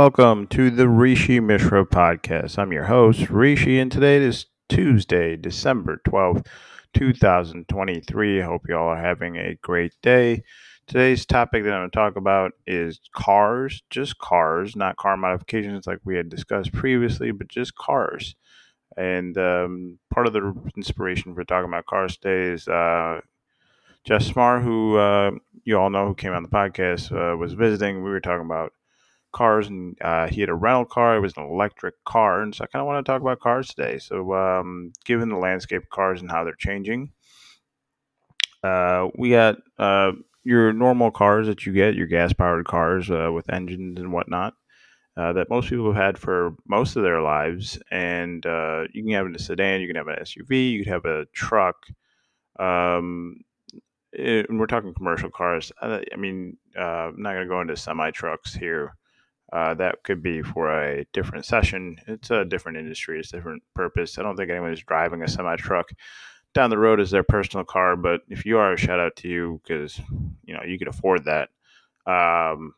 Welcome to the Rishi Mishra podcast. I'm your host, Rishi, and today is Tuesday, December 12th, 2023. I hope you all are having a great day. Today's topic that I'm going to talk about is cars, just cars, not car modifications like we had discussed previously, but just cars. And um, part of the inspiration for talking about cars today is uh, Jeff Smar, who uh, you all know who came on the podcast, uh, was visiting. We were talking about cars, and uh, he had a rental car. It was an electric car, and so I kind of want to talk about cars today. So, um, given the landscape of cars and how they're changing, uh, we got uh, your normal cars that you get, your gas-powered cars uh, with engines and whatnot. Uh, that most people have had for most of their lives, and uh, you can have a sedan, you can have an SUV, you can have a truck. Um, it, and we're talking commercial cars. I, I mean, I'm not going to go into semi trucks here uh, that could be for a different session. It's a different industry, it's a different purpose. I don't think anyone is driving a semi truck down the road as their personal car, but if you are, shout out to you because you know you could afford that. Um,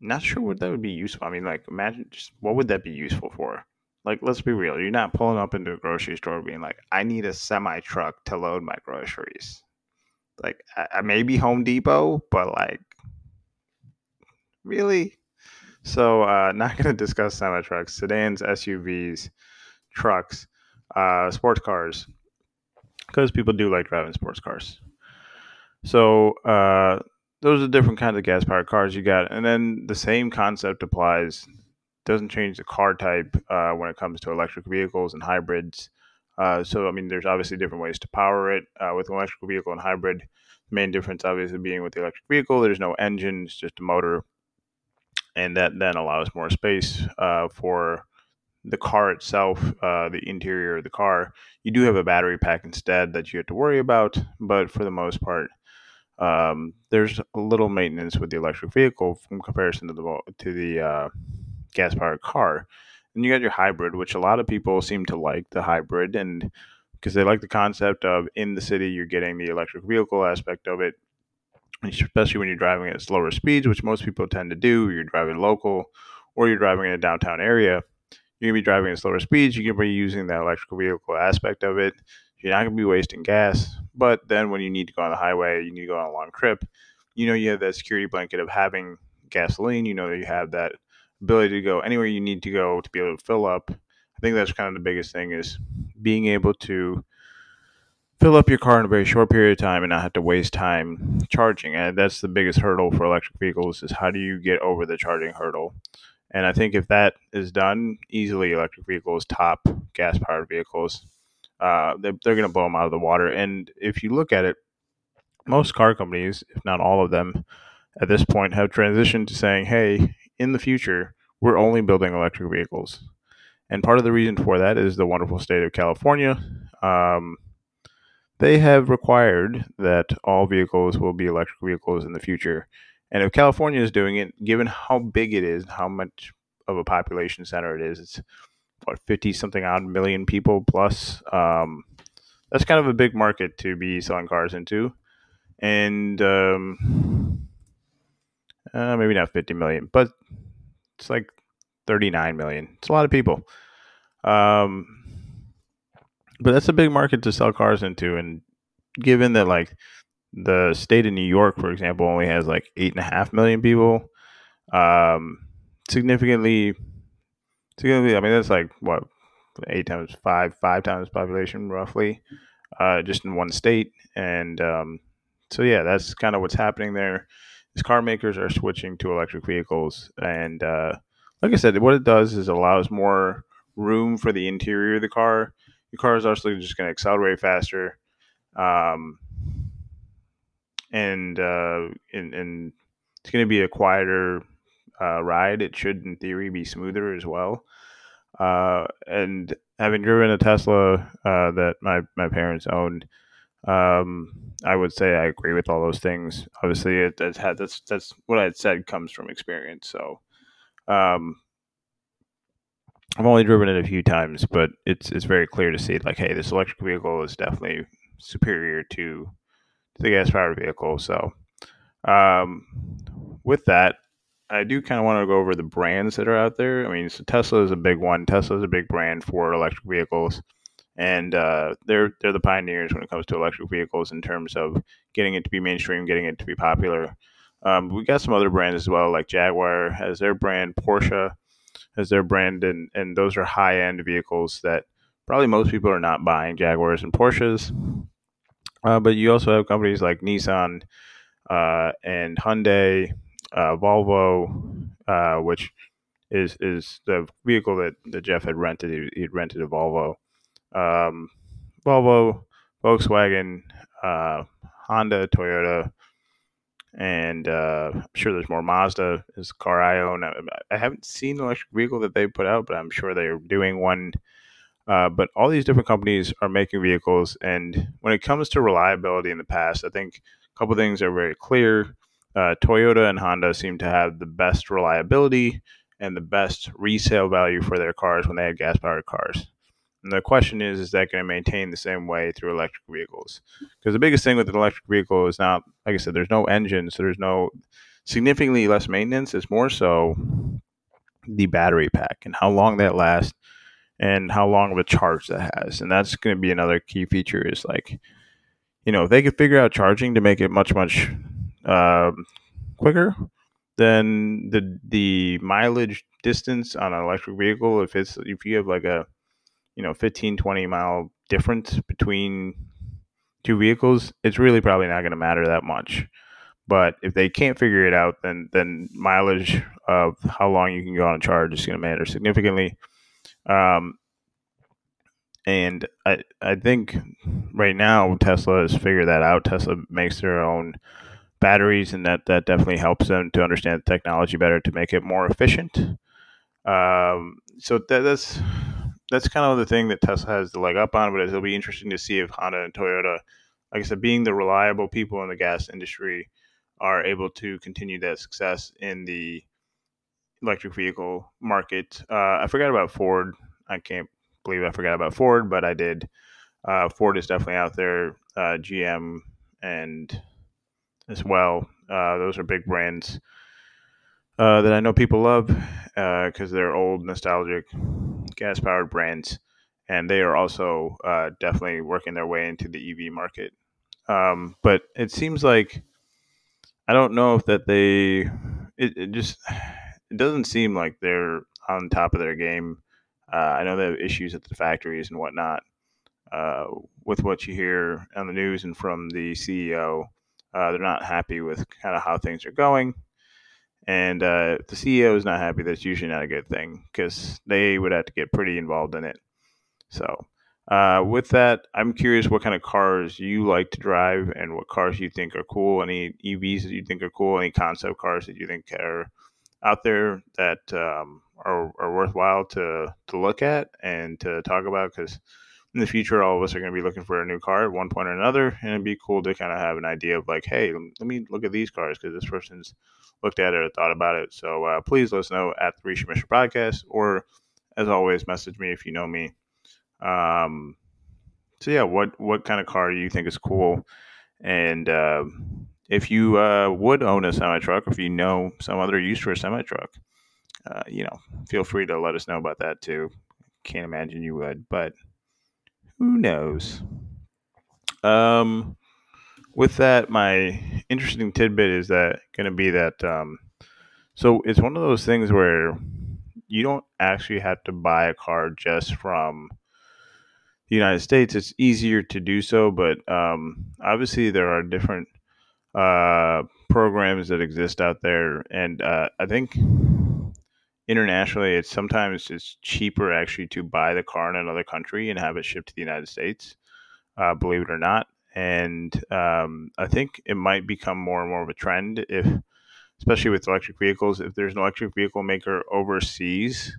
not sure what that would be useful. I mean, like, imagine just what would that be useful for? Like, let's be real. You're not pulling up into a grocery store being like, I need a semi truck to load my groceries. Like, I, I maybe Home Depot, but like, really? So, uh, not going to discuss semi trucks, sedans, SUVs, trucks, uh, sports cars, because people do like driving sports cars. So, uh, those are different kinds of gas powered cars you got. And then the same concept applies, doesn't change the car type uh, when it comes to electric vehicles and hybrids. Uh, so, I mean, there's obviously different ways to power it uh, with an electric vehicle and hybrid. Main difference, obviously, being with the electric vehicle, there's no engine, it's just a motor and that then allows more space uh, for the car itself, uh, the interior of the car. You do have a battery pack instead that you have to worry about, but for the most part, um, there's a little maintenance with the electric vehicle in comparison to the to the uh, gas powered car. And you got your hybrid, which a lot of people seem to like the hybrid, and because they like the concept of in the city you're getting the electric vehicle aspect of it, especially when you're driving at slower speeds, which most people tend to do. You're driving local, or you're driving in a downtown area. You're gonna be driving at slower speeds. You're gonna be using that electrical vehicle aspect of it. You're not gonna be wasting gas. But then when you need to go on the highway, you need to go on a long trip. You know you have that security blanket of having gasoline. You know that you have that ability to go anywhere you need to go to be able to fill up. I think that's kind of the biggest thing is being able to fill up your car in a very short period of time and not have to waste time charging. And that's the biggest hurdle for electric vehicles is how do you get over the charging hurdle? And I think if that is done easily, electric vehicles top gas powered vehicles. Uh, they're, they're going to blow them out of the water. And if you look at it, most car companies, if not all of them, at this point have transitioned to saying, hey, in the future, we're only building electric vehicles. And part of the reason for that is the wonderful state of California. Um, they have required that all vehicles will be electric vehicles in the future. And if California is doing it, given how big it is, how much of a population center it is, it's what fifty something odd million people plus. Um, that's kind of a big market to be selling cars into, and um, uh, maybe not fifty million, but it's like thirty nine million. It's a lot of people. Um, but that's a big market to sell cars into, and given that like the state of New York, for example, only has like eight and a half million people, um, significantly, significantly. I mean, that's like what eight times five, five times population roughly, uh, just in one state, and um, so yeah, that's kind of what's happening there. Is car makers are switching to electric vehicles, and uh, like I said, what it does is allows more room for the interior of the car your car is actually just going to accelerate faster, um, and, uh, and and it's going to be a quieter uh, ride. It should, in theory, be smoother as well. Uh, and having driven a Tesla uh, that my my parents owned, um, I would say I agree with all those things. Obviously, it, it's had that's that's what I said comes from experience. So, um, I've only driven it a few times, but it's it's very clear to see like, hey, this electric vehicle is definitely superior to, the gas powered vehicle. So, um, with that, I do kind of want to go over the brands that are out there. I mean, so Tesla is a big one. Tesla is a big brand for electric vehicles, and uh, they're they're the pioneers when it comes to electric vehicles in terms of getting it to be mainstream, getting it to be popular. Um, we got some other brands as well, like Jaguar has their brand, Porsche has their brand, and and those are high end vehicles that probably most people are not buying Jaguars and Porsches. Uh, but you also have companies like Nissan uh, and Hyundai, uh, Volvo, uh, which is is the vehicle that, that Jeff had rented. He, would rented a Volvo, um, Volvo, Volkswagen, uh, Honda, Toyota, and uh, I'm sure there's more. Mazda is a car I own. I, I haven't seen the electric vehicle that they put out, but I'm sure they're doing one. Uh, but all these different companies are making vehicles, and when it comes to reliability in the past, I think a couple things are very clear. Uh, Toyota and Honda seem to have the best reliability and the best resale value for their cars when they have gas powered cars. And the question is, is that going to maintain the same way through electric vehicles? Because the biggest thing with an electric vehicle is not, like I said, there's no engine, so there's no significantly less maintenance. It's more so the battery pack and how long that lasts and how long of a charge that has. And that's going to be another key feature is like, you know, if they could figure out charging to make it much, much um, quicker, then the the mileage distance on an electric vehicle, if it's if you have like a you know 15 20 mile difference between two vehicles it's really probably not going to matter that much but if they can't figure it out then then mileage of how long you can go on a charge is going to matter significantly um, and I, I think right now Tesla has figured that out. Tesla makes their own batteries, and that, that definitely helps them to understand the technology better to make it more efficient. Um, so that, that's that's kind of the thing that Tesla has the leg up on. But it'll be interesting to see if Honda and Toyota, like I said, being the reliable people in the gas industry, are able to continue that success in the electric vehicle market. Uh, I forgot about Ford. I can't believe I forgot about Ford, but I did. Uh, Ford is definitely out there. Uh, GM and as well. Uh, those are big brands uh, that I know people love because uh, they're old, nostalgic, gas powered brands, and they are also uh, definitely working their way into the EV market. Um, but it seems like I don't know if that they it, it, just it doesn't seem like they're on top of their game. Uh, I know they have issues at the factories and whatnot. Uh, with what you hear on the news and from the CEO, uh, they're not happy with kind of how things are going. And uh, the CEO is not happy, that's usually not a good thing because they would have to get pretty involved in it. So, uh, with that, I'm curious what kind of cars you like to drive and what cars you think are cool. Any EVs that you think are cool? Any concept cars that you think are out there that um, are, are worthwhile to to look at and to talk about? Because in the future, all of us are going to be looking for a new car at one point or another, and it'd be cool to kind of have an idea of like, hey, let me look at these cars because this person's looked at it or thought about it. So uh, please let us know at the Rishi Mishra Podcast, or as always, message me if you know me. Um, so yeah, what what kind of car do you think is cool? And uh, if you uh, would own a semi truck, if you know some other use for a semi truck, uh, you know, feel free to let us know about that too. Can't imagine you would, but who knows? Um, with that, my interesting tidbit is that going to be that. Um, so it's one of those things where you don't actually have to buy a car just from the United States. It's easier to do so, but um, obviously there are different uh, programs that exist out there, and uh, I think internationally it's sometimes it's cheaper actually to buy the car in another country and have it shipped to the United States. Uh, believe it or not, and um, I think it might become more and more of a trend if, especially with electric vehicles, if there's an electric vehicle maker overseas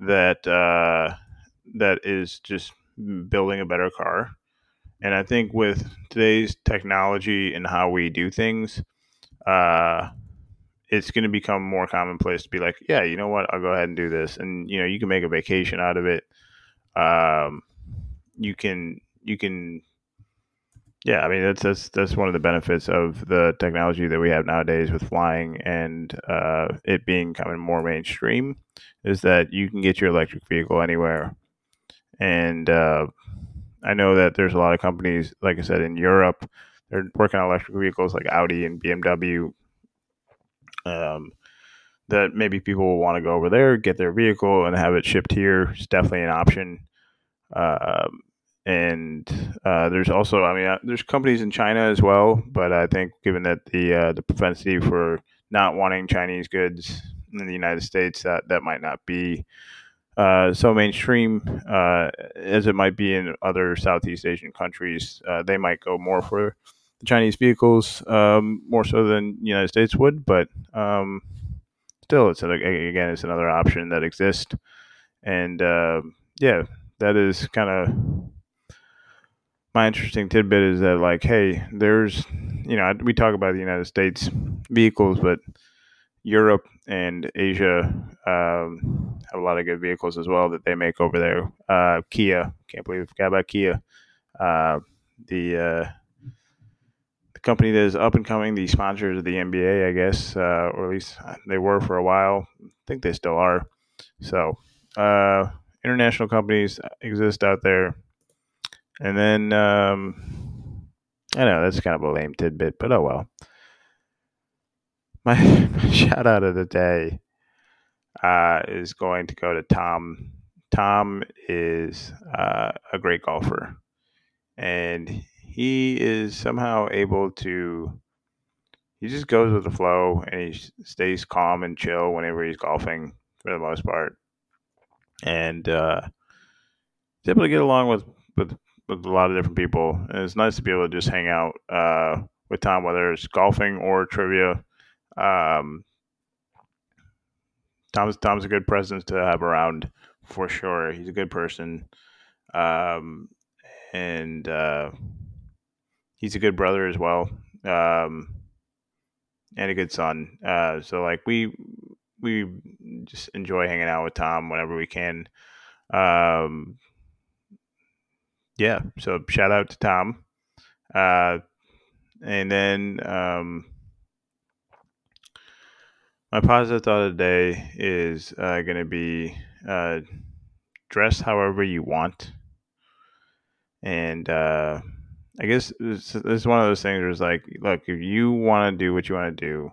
that uh, that is just building a better car. And I think with today's technology and how we do things, uh, it's going to become more commonplace to be like, yeah, you know what, I'll go ahead and do this, and you know, you can make a vacation out of it. Um, you can you can yeah, I mean that's that's that's one of the benefits of the technology that we have nowadays with flying and uh, it being coming more mainstream is that you can get your electric vehicle anywhere. And uh, I know that there's a lot of companies, like I said, in Europe, they're working on electric vehicles like Audi and BMW. Um, that maybe people will want to go over there, get their vehicle, and have it shipped here. It's definitely an option. Um, and uh, there's also, I mean, uh, there's companies in China as well, but I think given that the uh, the propensity for not wanting Chinese goods in the United States, that that might not be uh, so mainstream uh, as it might be in other Southeast Asian countries. They might go more for the Chinese vehicles um, more so than the United States would, but um, still, it's again, it's another option that exists, and yeah, that is kind of my interesting tidbit is that like hey there's you know we talk about the united states vehicles but europe and asia um, have a lot of good vehicles as well that they make over there. Uh, kia can't believe we forgot about kia. Uh, the uh, company that is up and coming the sponsors of the nba i guess uh, or at least they were for a while i think they still are so uh, international companies exist out there and then um, I know that's kind of a lame tidbit, but oh well. My, my shout out of the day uh, is going to go to Tom. Tom is uh, a great golfer, and he is somehow able to. He just goes with the flow, and he stays calm and chill whenever he's golfing for the most part, and uh, he's able to get along with with with a lot of different people, and it's nice to be able to just hang out uh, with Tom, whether it's golfing or trivia. Um, Tom's Tom's a good presence to have around for sure. He's a good person, um, and uh, he's a good brother as well, um, and a good son. Uh, so like we we just enjoy hanging out with Tom whenever we can. Um, yeah, so shout out to Tom. Uh, and then um, my positive thought of the day is uh, going to be uh, dress however you want. And uh, I guess this, is one of those things where it's like, look, if you want to do what you want to do,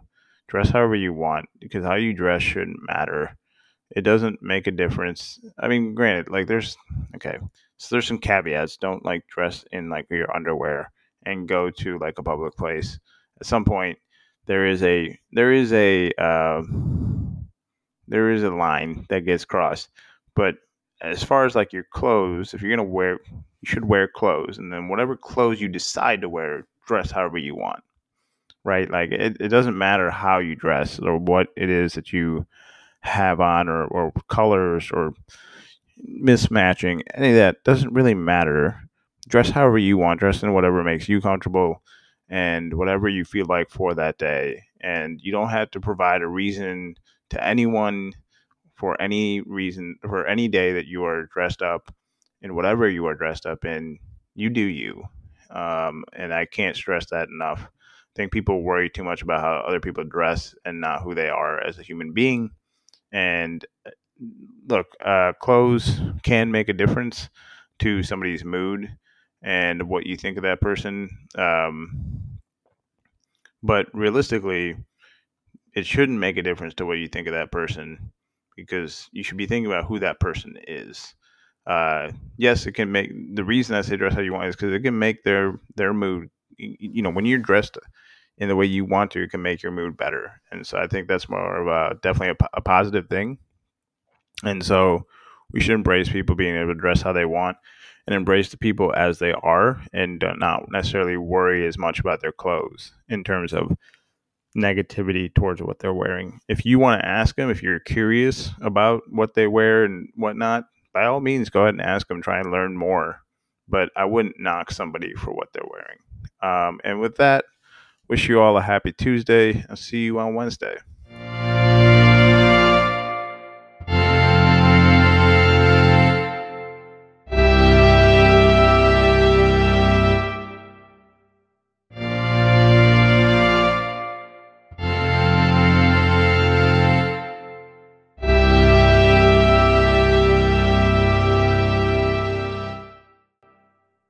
dress however you want because how you dress shouldn't matter. It doesn't make a difference. I mean, granted, like there's okay, so there's some caveats. Don't like dress in like your underwear and go to like a public place. At some point, there is a there is a uh, there is a line that gets crossed. But as far as like your clothes, if you're gonna wear, you should wear clothes, and then whatever clothes you decide to wear, dress however you want. Right? Like it, it doesn't matter how you dress or what it is that you have on or, or colors or mismatching, any of that doesn't really matter. Dress however you want, dress in whatever makes you comfortable and whatever you feel like for that day. And you don't have to provide a reason to anyone for any reason for any day that you are dressed up in whatever you are dressed up in. You do you. Um, and I can't stress that enough. I think people worry too much about how other people dress and not who they are as a human being. And look, uh, clothes can make a difference to somebody's mood and what you think of that person. Um, but realistically, it shouldn't make a difference to what you think of that person because you should be thinking about who that person is. Uh, yes, it can make the reason I say dress how you want is because it can make their their mood. You know, when you're dressed in the way you want to, it can make your mood better. And so I think that's more of a definitely a, a positive thing. And so we should embrace people being able to dress how they want and embrace the people as they are and not necessarily worry as much about their clothes in terms of negativity towards what they're wearing. If you want to ask them, if you're curious about what they wear and whatnot, by all means, go ahead and ask them, try and learn more. But I wouldn't knock somebody for what they're wearing. Um, and with that, wish you all a happy Tuesday. I'll see you on Wednesday.